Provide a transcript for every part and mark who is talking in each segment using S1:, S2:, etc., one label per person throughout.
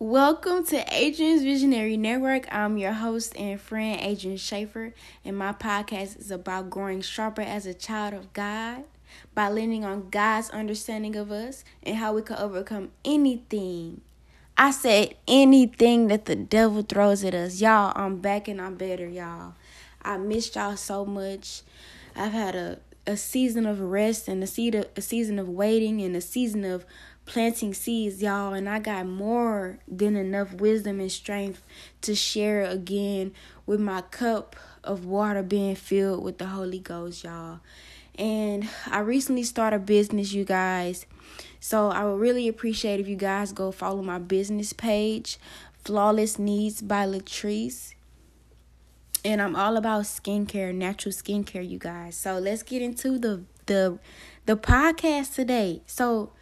S1: Welcome to Adrian's Visionary Network. I'm your host and friend, Adrian Schaefer, and my podcast is about growing sharper as a child of God by leaning on God's understanding of us and how we can overcome anything. I said anything that the devil throws at us. Y'all, I'm back and I'm better, y'all. I missed y'all so much. I've had a, a season of rest and a, seed a season of waiting and a season of planting seeds, y'all, and I got more than enough wisdom and strength to share again with my cup of water being filled with the Holy Ghost, y'all. And I recently started a business, you guys. So I would really appreciate if you guys go follow my business page, Flawless Needs by Latrice. And I'm all about skincare, natural skincare, you guys. So let's get into the the the podcast today. So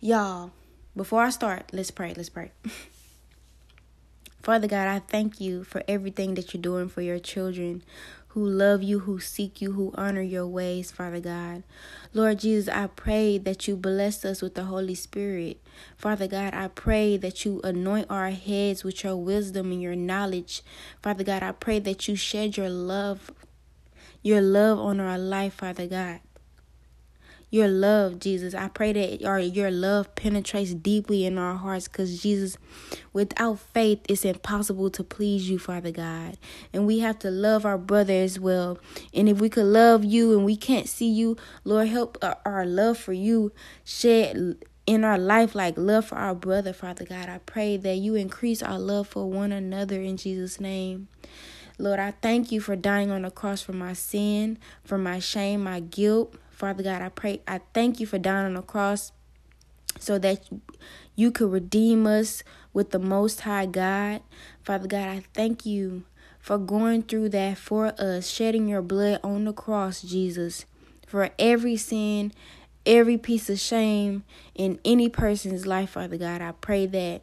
S1: Y'all, before I start, let's pray. Let's pray. Father God, I thank you for everything that you're doing for your children who love you, who seek you, who honor your ways, Father God. Lord Jesus, I pray that you bless us with the Holy Spirit. Father God, I pray that you anoint our heads with your wisdom and your knowledge. Father God, I pray that you shed your love, your love on our life, Father God your love, Jesus. I pray that your, your love penetrates deeply in our hearts because, Jesus, without faith, it's impossible to please you, Father God. And we have to love our brother as well. And if we could love you and we can't see you, Lord, help our, our love for you shed in our life like love for our brother, Father God. I pray that you increase our love for one another in Jesus' name. Lord, I thank you for dying on the cross for my sin, for my shame, my guilt, Father God, I pray, I thank you for dying on the cross so that you could redeem us with the Most High God. Father God, I thank you for going through that for us, shedding your blood on the cross, Jesus, for every sin, every piece of shame in any person's life, Father God. I pray that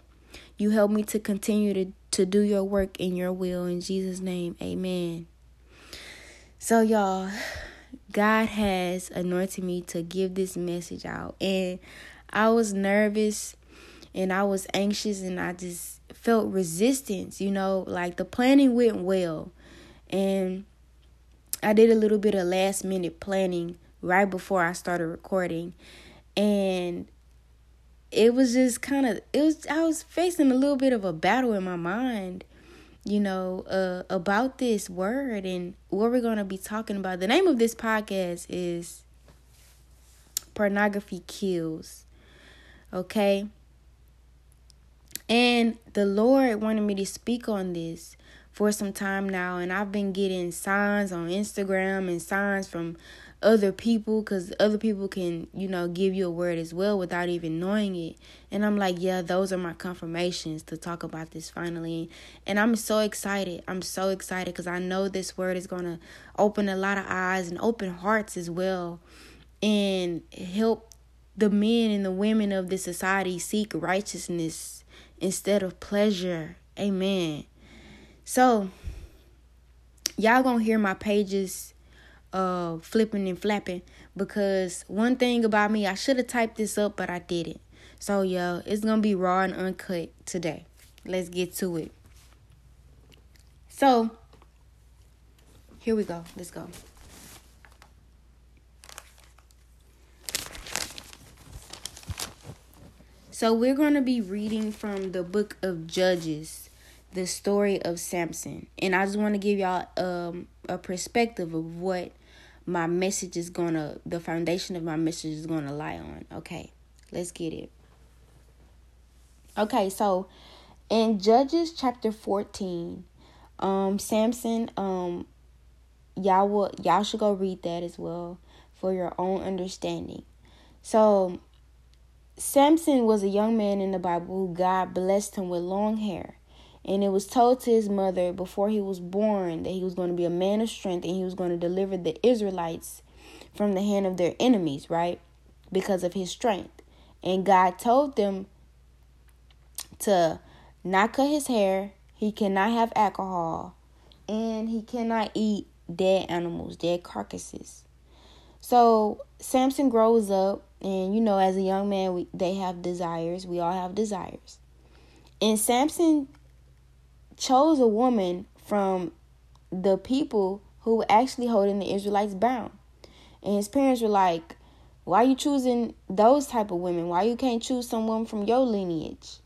S1: you help me to continue to, to do your work in your will. In Jesus' name, amen. So, y'all. God has anointed me to give this message out. And I was nervous and I was anxious and I just felt resistance, you know, like the planning went well. And I did a little bit of last minute planning right before I started recording. And it was just kind of it was I was facing a little bit of a battle in my mind you know, uh, about this word and what we're going to be talking about. The name of this podcast is Pornography Kills. Okay? And the Lord wanted me to speak on this for some time now, and I've been getting signs on Instagram and signs from other people because other people can, you know, give you a word as well without even knowing it. And I'm like, yeah, those are my confirmations to talk about this finally. And I'm so excited. I'm so excited because I know this word is going to open a lot of eyes and open hearts as well and help the men and the women of this society seek righteousness instead of pleasure. Amen. So, y'all gonna hear my pages uh flipping and flapping because one thing about me, I should have typed this up, but I didn't. So yo, it's gonna be raw and uncut today. Let's get to it. So here we go. Let's go. So we're to be reading from the book of Judges, the story of Samson. And I just want to give y'all um a perspective of what my message is gonna the foundation of my message is gonna lie on. Okay, let's get it. Okay, so in Judges chapter 14, um Samson, um y'all will y'all should go read that as well for your own understanding. So Samson was a young man in the Bible who God blessed him with long hair. And it was told to his mother before he was born that he was going to be a man of strength and he was going to deliver the Israelites from the hand of their enemies, right? Because of his strength. And God told them to not cut his hair, he cannot have alcohol, and he cannot eat dead animals, dead carcasses. So Samson grows up, and you know, as a young man, we, they have desires. We all have desires. And Samson chose a woman from the people who were actually holding the Israelites bound. And his parents were like, Why are you choosing those type of women? Why you can't choose someone from your lineage?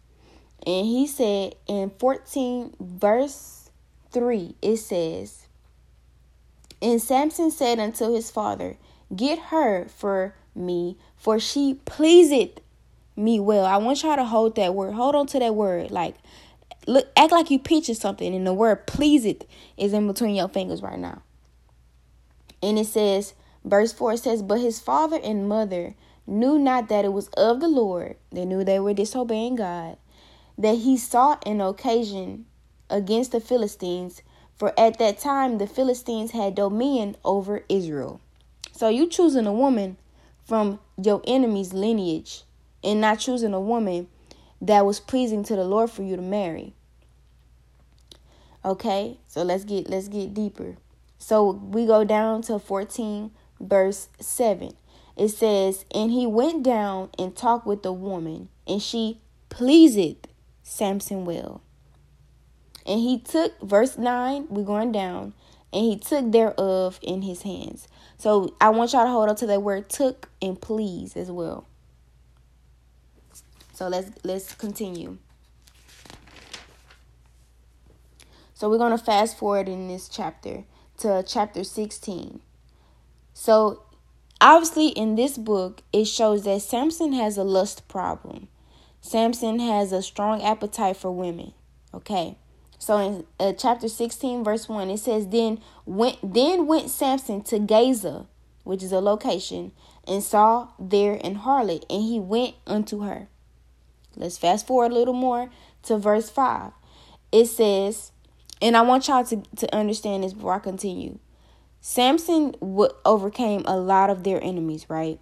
S1: And he said in 14 verse 3, it says, And Samson said unto his father, Get her for me, for she pleaseth me well. I want y'all to hold that word. Hold on to that word. Like look act like you picture something and the word pleaseth is in between your fingers right now. And it says, verse 4 says, But his father and mother knew not that it was of the Lord. They knew they were disobeying God that he sought an occasion against the Philistines, for at that time the Philistines had dominion over Israel. So you choosing a woman from your enemy's lineage and not choosing a woman that was pleasing to the Lord for you to marry. Okay? So let's get let's get deeper. So we go down to 14 verse 7. It says, "And he went down and talked with the woman, and she pleased Samson well. And he took, verse 9, we're going down, and he took thereof in his hands. So I want y'all to hold on to that word took and please as well. So let's let's continue. So we're going to fast forward in this chapter to chapter 16. So obviously in this book it shows that Samson has a lust problem. Samson has a strong appetite for women. Okay. So in uh, chapter 16 verse 1 it says then went then went Samson to Gaza, which is a location, and saw there an harlot, and he went unto her. Let's fast forward a little more to verse 5. It says, and I want y'all to, to understand this before I continue. Samson w- overcame a lot of their enemies, right?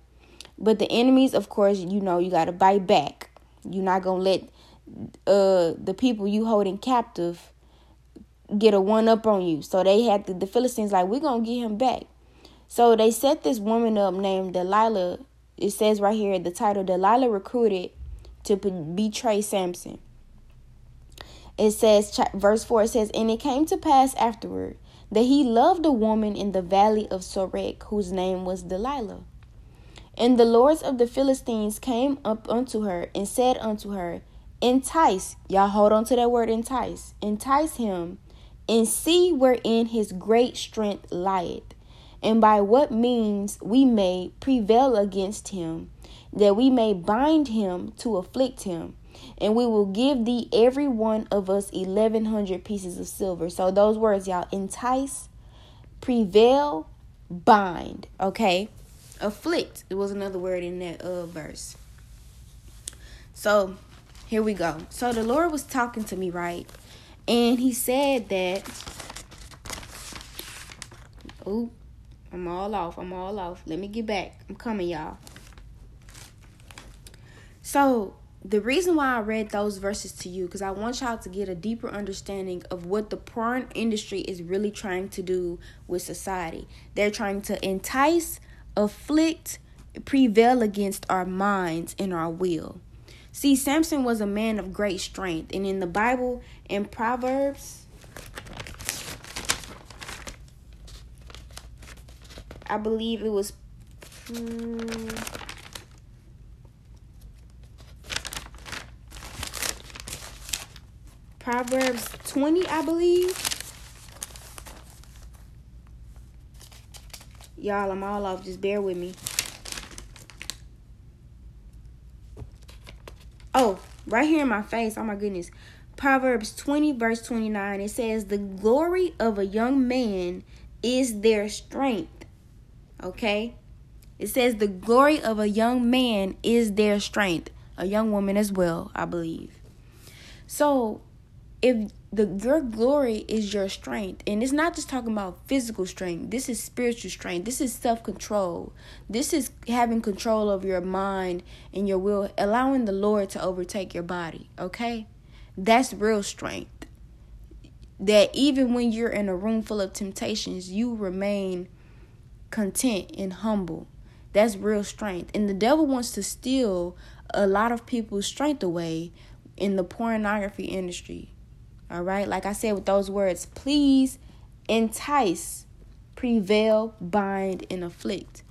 S1: But the enemies, of course, you know, you got to bite back. You're not gonna let uh the people you holding captive get a one up on you. So they had the, the Philistines like we're gonna get him back. So they set this woman up named Delilah. It says right here the title Delilah recruited to betray Samson. It says verse 4 it says and it came to pass afterward that he loved a woman in the valley of Sorek whose name was Delilah. And the lords of the Philistines came up unto her and said unto her, Entice, y'all hold on to that word entice, entice him, and see wherein his great strength lieth, and by what means we may prevail against him, that we may bind him to afflict him. And we will give thee every one of us eleven hundred pieces of silver. So those words, y'all, entice, prevail, bind. Okay? Afflict. It was another word in that uh verse. So here we go. So the lord was talking to me right? And he said that oh i'm all off i'm all off. Let me get back. I'm coming y'all so the reason why I read those verses to you because I want y'all to get a deeper understanding of what the porn industry is really trying to do with society. They're trying to entice afflict, prevail against our minds and our will. See, Samson was a man of great strength, and in the Bible, in Proverbs, I believe it was. Hmm, Proverbs 20, I believe. Y'all, I'm all off. Just bear with me. Oh, right here in my face. Oh my goodness. Proverbs 20, verse 29. It says, The glory of a young man is their strength. Okay? It says, The glory of a young man is their strength. A young woman as well, I believe. So, if the your glory is your strength and it's not just talking about physical strength this is spiritual strength this is self-control this is having control of your mind and your will allowing the lord to overtake your body okay? That's real strength. That even when you're in a room full of temptations you remain content and humble. That's real strength. And the devil wants to steal a lot of people's strength away in the pornography industry. All right, like I said with those words, please entice, prevail, bind, and afflict.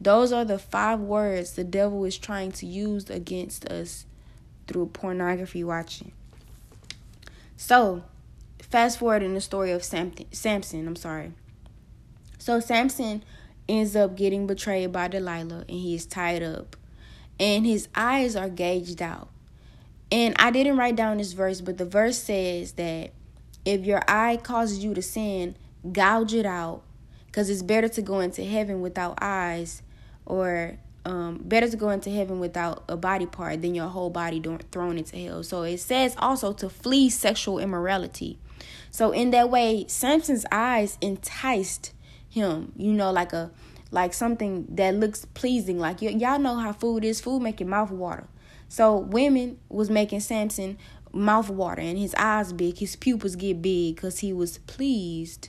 S1: Those are the five words the devil is trying to use against us through pornography watching. So, fast forward in the story of Samson, I'm sorry. So, Samson ends up getting betrayed by Delilah and he is tied up. And his eyes are gauged out. And I didn't write down this verse, but the verse says that if your eye causes you to sin, gouge it out. Because it's better to go into heaven without eyes, or um, better to go into heaven without a body part than your whole body thrown into hell. So it says also to flee sexual immorality. So in that way, Samson's eyes enticed him, you know, like a like something that looks pleasing. Like y- y'all know how food is. Food make your mouth water. So women was making Samson mouth water and his eyes big, his pupils get big because he was pleased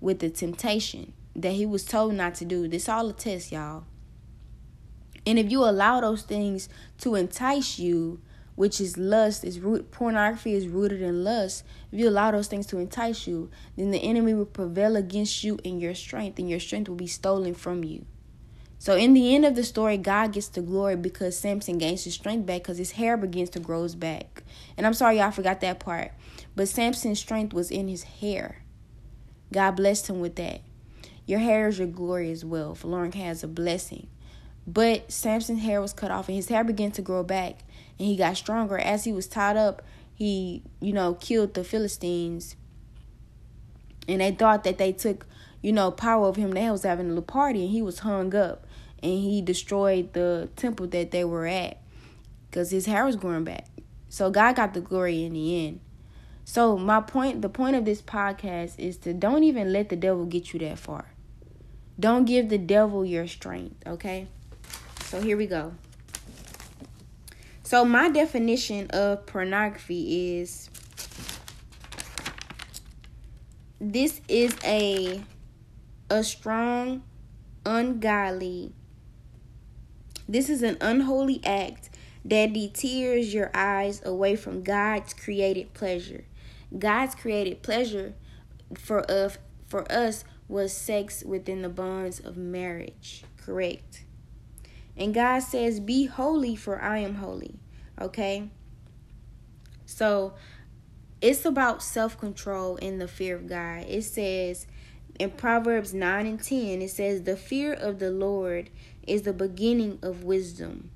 S1: with the temptation that he was told not to do. This all a test, y'all. And if you allow those things to entice you, which is lust, is root pornography is rooted in lust. If you allow those things to entice you, then the enemy will prevail against you in your strength, and your strength will be stolen from you. So in the end of the story, God gets the glory because Samson gains his strength back because his hair begins to grow back. And I'm sorry y'all forgot that part. But Samson's strength was in his hair. God blessed him with that. Your hair is your glory as well. For Lauren has a blessing. But Samson's hair was cut off and his hair began to grow back and he got stronger. As he was tied up, he, you know, killed the Philistines. And they thought that they took, you know, power of him. They was having a little party and he was hung up. And he destroyed the temple that they were at because his hair was growing back. So God got the glory in the end. So my point, the point of this podcast is to don't even let the devil get you that far. Don't give the devil your strength, okay? So here we go. So my definition of pornography is this is a a strong ungodly this is an unholy act that deters your eyes away from God's created pleasure. God's created pleasure for us for us was sex within the bonds of marriage, correct? And God says, Be holy, for I am holy. Okay? So it's about self control and the fear of God. It says in Proverbs 9 and 10, it says, The fear of the Lord is the beginning of wisdom.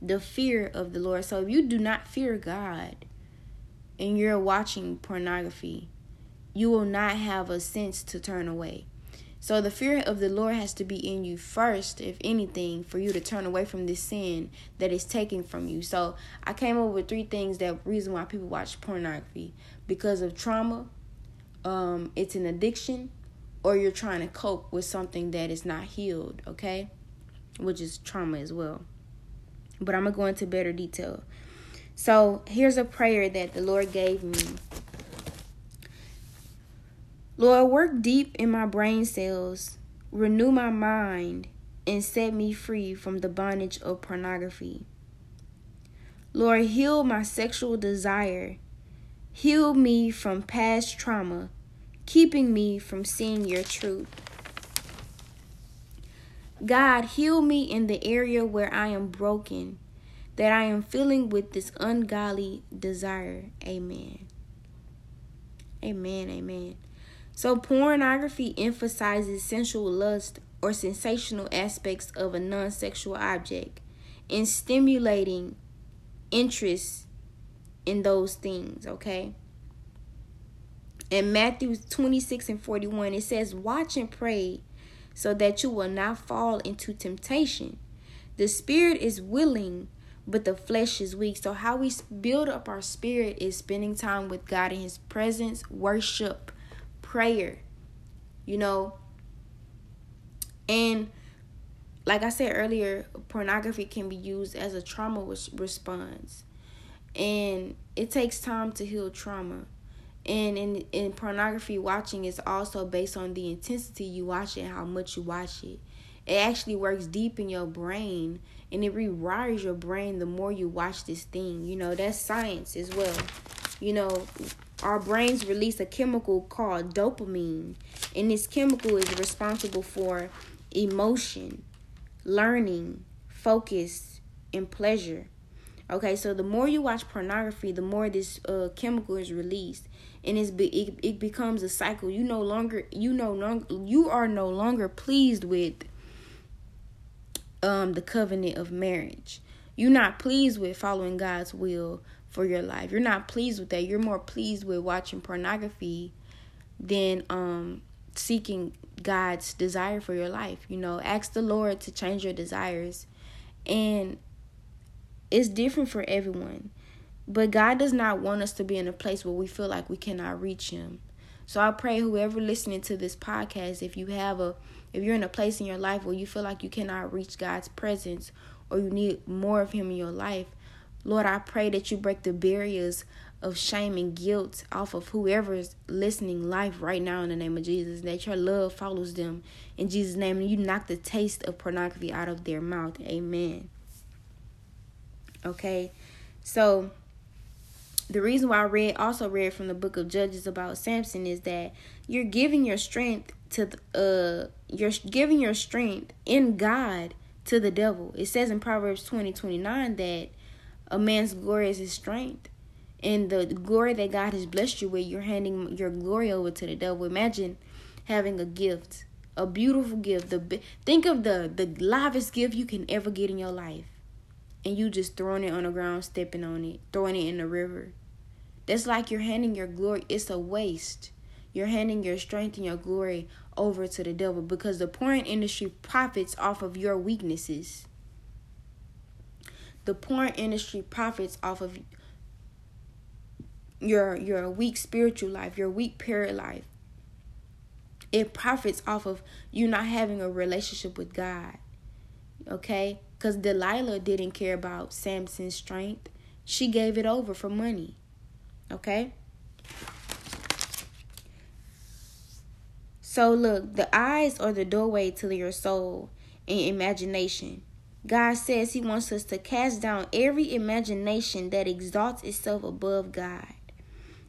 S1: The fear of the Lord. So if you do not fear God and you're watching pornography, you will not have a sense to turn away. So the fear of the Lord has to be in you first, if anything, for you to turn away from this sin that is taken from you. So I came up with three things that reason why people watch pornography because of trauma, um, it's an addiction, or you're trying to cope with something that is not healed. Okay, which is trauma as well. But I'm gonna go into better detail. So here's a prayer that the Lord gave me Lord, work deep in my brain cells, renew my mind, and set me free from the bondage of pornography. Lord, heal my sexual desire. Heal me from past trauma, keeping me from seeing your truth. God, heal me in the area where I am broken, that I am filling with this ungodly desire. Amen. Amen. Amen. So, pornography emphasizes sensual lust or sensational aspects of a non sexual object and stimulating interest in those things, okay? In Matthew 26 and 41, it says, Watch and pray so that you will not fall into temptation. The spirit is willing, but the flesh is weak. So, how we build up our spirit is spending time with God in His presence, worship, prayer, you know. And like I said earlier, pornography can be used as a trauma response. And it takes time to heal trauma. And in, in pornography, watching is also based on the intensity you watch it, and how much you watch it. It actually works deep in your brain and it rewires your brain the more you watch this thing. You know, that's science as well. You know, our brains release a chemical called dopamine, and this chemical is responsible for emotion, learning, focus, and pleasure. Okay, so the more you watch pornography, the more this uh, chemical is released, and it's be, it, it becomes a cycle. You no longer you no longer you are no longer pleased with um the covenant of marriage. You're not pleased with following God's will for your life. You're not pleased with that. You're more pleased with watching pornography than um seeking God's desire for your life. You know, ask the Lord to change your desires. And it's different for everyone. But God does not want us to be in a place where we feel like we cannot reach him. So I pray whoever listening to this podcast, if you have a if you're in a place in your life where you feel like you cannot reach God's presence or you need more of him in your life, Lord, I pray that you break the barriers of shame and guilt off of whoever's listening life right now in the name of Jesus. That your love follows them in Jesus' name and you knock the taste of pornography out of their mouth. Amen. Okay. So the reason why I read also read from the book of Judges about Samson is that you're giving your strength to uh you're giving your strength in God to the devil. It says in Proverbs 20, 29 that a man's glory is his strength. And the glory that God has blessed you with, you're handing your glory over to the devil. Imagine having a gift, a beautiful gift. The think of the the livest gift you can ever get in your life, and you just throwing it on the ground, stepping on it, throwing it in the river. That's like you're handing your glory. It's a waste. You're handing your strength and your glory over to the devil because the porn industry profits off of your weaknesses. The porn industry profits off of your your weak spiritual life, your weak prayer life. It profits off of you not having a relationship with God. Okay? Cuz Delilah didn't care about Samson's strength. She gave it over for money. Okay? So look, the eyes are the doorway to your soul and imagination. God says He wants us to cast down every imagination that exalts itself above God.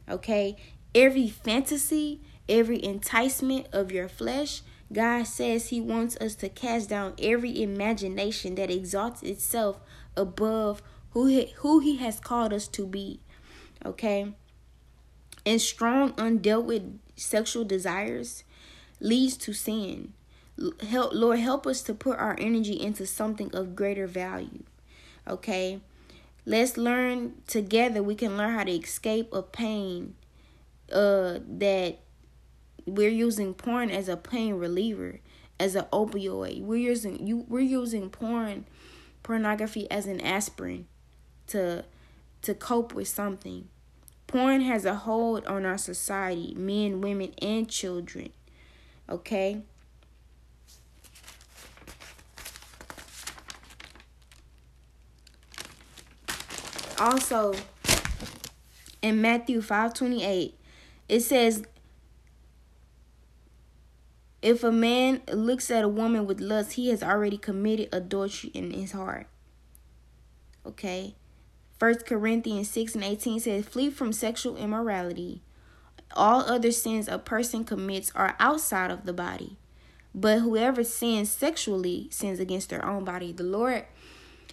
S1: Okay? Every fantasy, every enticement of your flesh, God says He wants us to cast down every imagination that exalts itself above who he, who He has called us to be. Okay? And strong, undealt with sexual desires leads to sin. Help, Lord, help us to put our energy into something of greater value. Okay? Let's learn together. We can learn how to escape a pain uh, that we're using porn as a pain reliever, as an opioid. We're using you. We're using porn, pornography as an aspirin to to cope with something. Porn has a hold on our society, men, women, and children. Okay? Also, in Matthew 5:28, it says if a man looks at a woman with lust, he has already committed adultery in his heart. Okay? First Corinthians 6 and 18 says, Flee from sexual immorality. All other sins a person commits are outside of the body. But whoever sins sexually sins against their own body. The Lord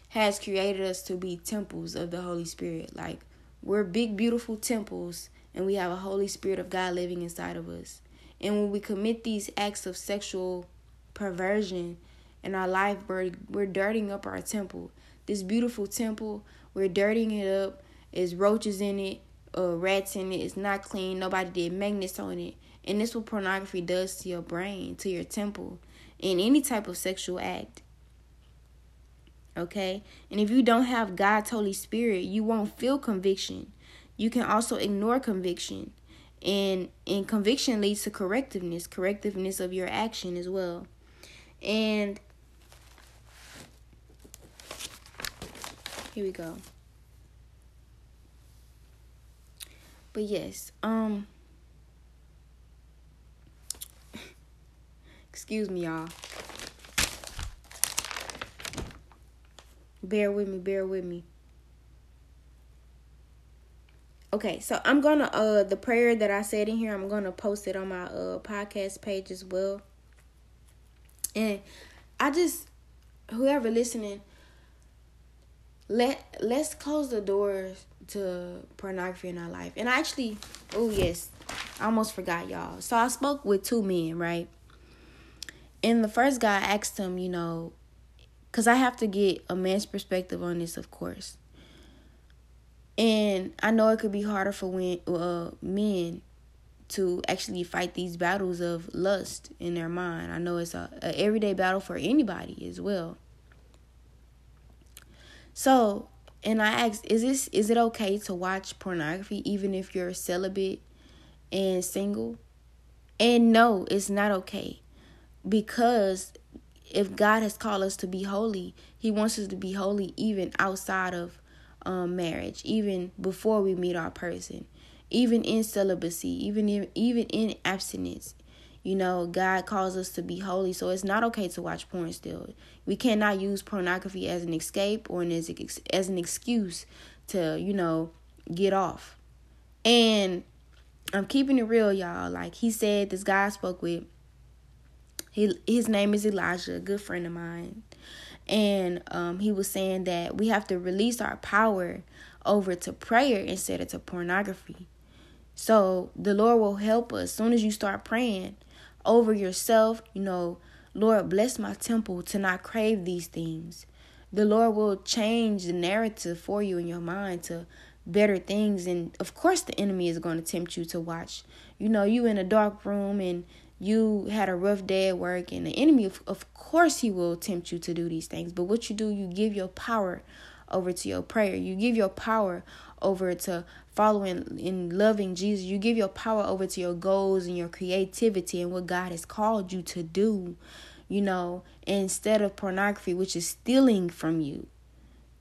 S1: has created us to be temples of the Holy Spirit. Like we're big, beautiful temples, and we have a Holy Spirit of God living inside of us. And when we commit these acts of sexual perversion in our life, we're, we're dirtying up our temple. This beautiful temple, we're dirtying it up. There's roaches in it, uh, rats in it. It's not clean. Nobody did magnets on it. And this what pornography does to your brain, to your temple, in any type of sexual act. Okay? And if you don't have God's Holy Spirit, you won't feel conviction. You can also ignore conviction. And and conviction leads to correctiveness, correctiveness of your action as well. And here we go. But yes, um excuse me y'all. Bear with me, bear with me. Okay, so I'm gonna uh the prayer that I said in here, I'm gonna post it on my uh podcast page as well. And I just whoever listening, let let's close the doors to pornography in our life. And I actually oh yes, I almost forgot y'all. So I spoke with two men, right? And the first guy asked him, you know, because I have to get a man's perspective on this, of course. And I know it could be harder for when, uh, men to actually fight these battles of lust in their mind. I know it's a, a everyday battle for anybody as well. So, and I asked, is this is it okay to watch pornography even if you're celibate and single? And no, it's not okay. Because if God has called us to be holy, he wants us to be holy even outside of um, marriage, even before we meet our person, even in celibacy, even in, even in abstinence. You know, God calls us to be holy, so it's not okay to watch porn still. We cannot use pornography as an escape or as, as an excuse to, you know, get off. And I'm keeping it real, y'all. Like he said, this guy I spoke with, he, his name is Elijah, a good friend of mine and um, he was saying that we have to release our power over to prayer instead of to pornography. So the Lord will help us. As soon as you start praying over yourself, you know, Lord, bless my temple to not crave these things. The Lord will change the narrative for you in your mind to better things. And of course, the enemy is going to tempt you to watch. You know, you in a dark room and you had a rough day at work and the enemy of, of course he will tempt you to do these things. But what you do you give your power over to your prayer. You give your power over to following and loving jesus. You give your power over to your goals and your creativity and what god has called you to do you know instead of pornography which is stealing from you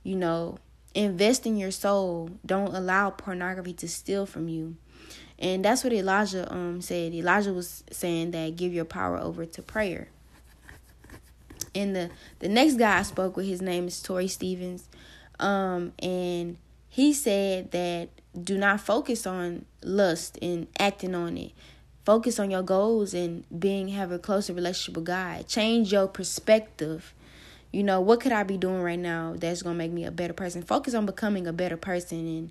S1: you know. Invest in your soul. Don't allow pornography to steal from you and that's what Elijah um said. Elijah was saying that give your power over to prayer. And the the next guy I spoke with, his name is Tori Stevens. Um, and he said that do not focus on lust and acting on it. Focus on your goals and being have a closer relationship with God. Change your perspective. You know, what could I be doing right now that's gonna make me a better person? Focus on becoming a better person and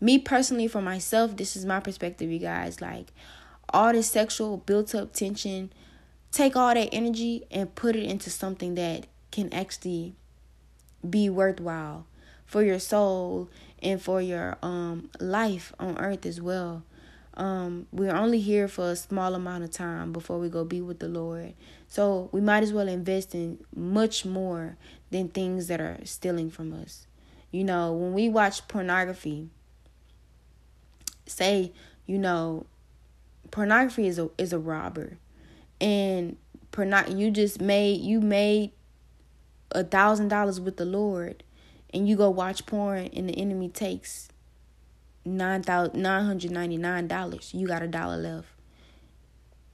S1: me personally for myself this is my perspective you guys. Like all this sexual built up tension take all that energy and put it into something that can actually be worthwhile for your soul and for your um life on earth as well. Um we're only here for a small amount of time before we go be with the lord. So we might as well invest in much more than things that are stealing from us. You know when we watch pornography say, you know, pornography is a is a robber, and porno- you just made you made a thousand dollars with the Lord, and you go watch porn, and the enemy takes nine thousand nine hundred ninety nine dollars. You got a dollar left,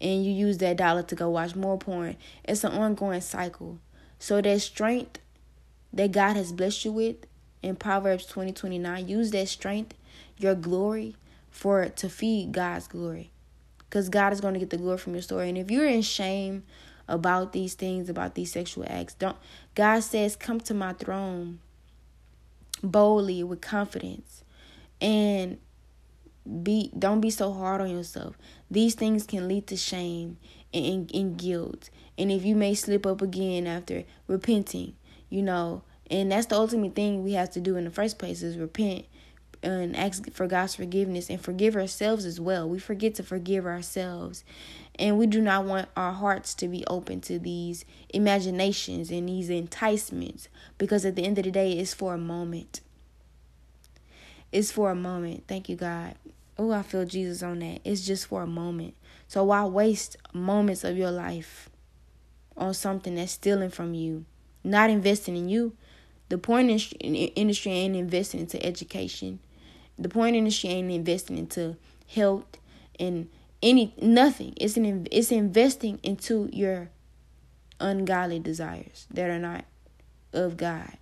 S1: and you use that dollar to go watch more porn. It's an ongoing cycle. So that strength that God has blessed you with in Proverbs twenty twenty nine, use that strength, your glory, for to feed God's glory. Because God is going to get the glory from your story. And if you're in shame about these things, about these sexual acts, don't God says, come to my throne boldly with confidence. And be don't be so hard on yourself. These things can lead to shame and, and, and guilt. And if you may slip up again after repenting, you know, and that's the ultimate thing we have to do in the first place is repent and ask for God's forgiveness and forgive ourselves as well. We forget to forgive ourselves. And we do not want our hearts to be open to these imaginations and these enticements because at the end of the day, it's for a moment. It's for a moment. Thank you, God. Oh, I feel Jesus on that. It's just for a moment. So why waste moments of your life on something that's stealing from you, not investing in you? The in industry ain't investing into education the point porn industry ain't investing into health and any nothing. It's an it's investing into your ungodly desires that are not of God.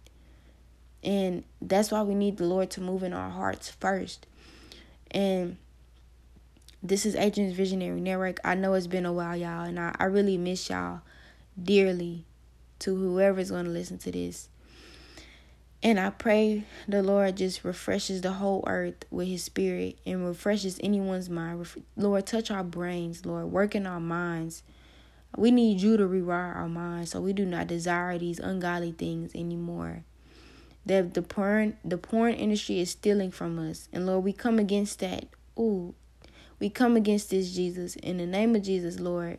S1: And that's why we need the Lord to move in our hearts first. And this is Adrian's Visionary Network. I know it's been a while, y'all, and I, I really miss y'all dearly to whoever's going to listen to this. And I pray the Lord just refreshes the whole earth with his spirit and refreshes anyone's mind. Lord, touch our brains, Lord, work in our minds. We need you to rewire our minds so we do not desire these ungodly things anymore. That the porn the porn industry is stealing from us. And Lord, we come against that. Ooh. We come against this, Jesus. In the name of Jesus, Lord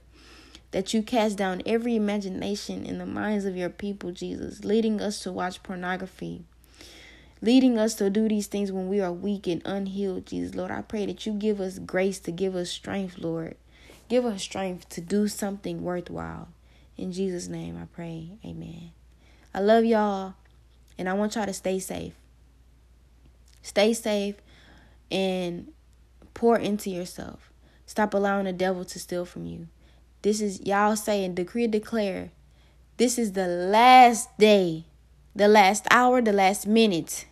S1: that you cast down every imagination in the minds of your people, Jesus, leading us to watch pornography, leading us to do these things when we are weak and unhealed, Jesus. Lord, I pray that you give us grace to give us strength, Lord. Give us strength to do something worthwhile. In Jesus' name I pray. Amen. I love y'all, and I want y'all to stay safe. Stay safe and pour into yourself. Stop allowing the devil to steal from you. This is y'all saying, decree declare. This is the last day, the last hour, the last minute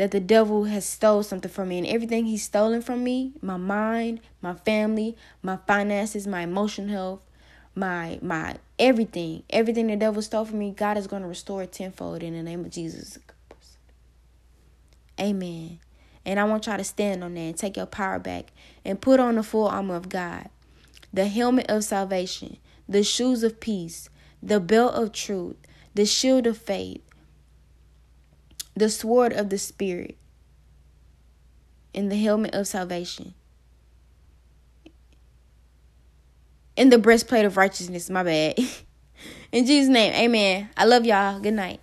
S1: that the devil has stole something from me. And everything he's stolen from me my mind my family my finances my emotional health my my everything everything the devil stole from me god is going to restore it tenfold in the name of jesus. Amen. And i want y'all to stand on that and take your power back and put on the full armor of god the helmet of salvation, the shoes of peace, the belt of truth, the shield of faith, the sword of the Spirit, and the helmet of salvation. And the breastplate of righteousness, my bad. In Jesus' name, amen. I love y'all. Good night.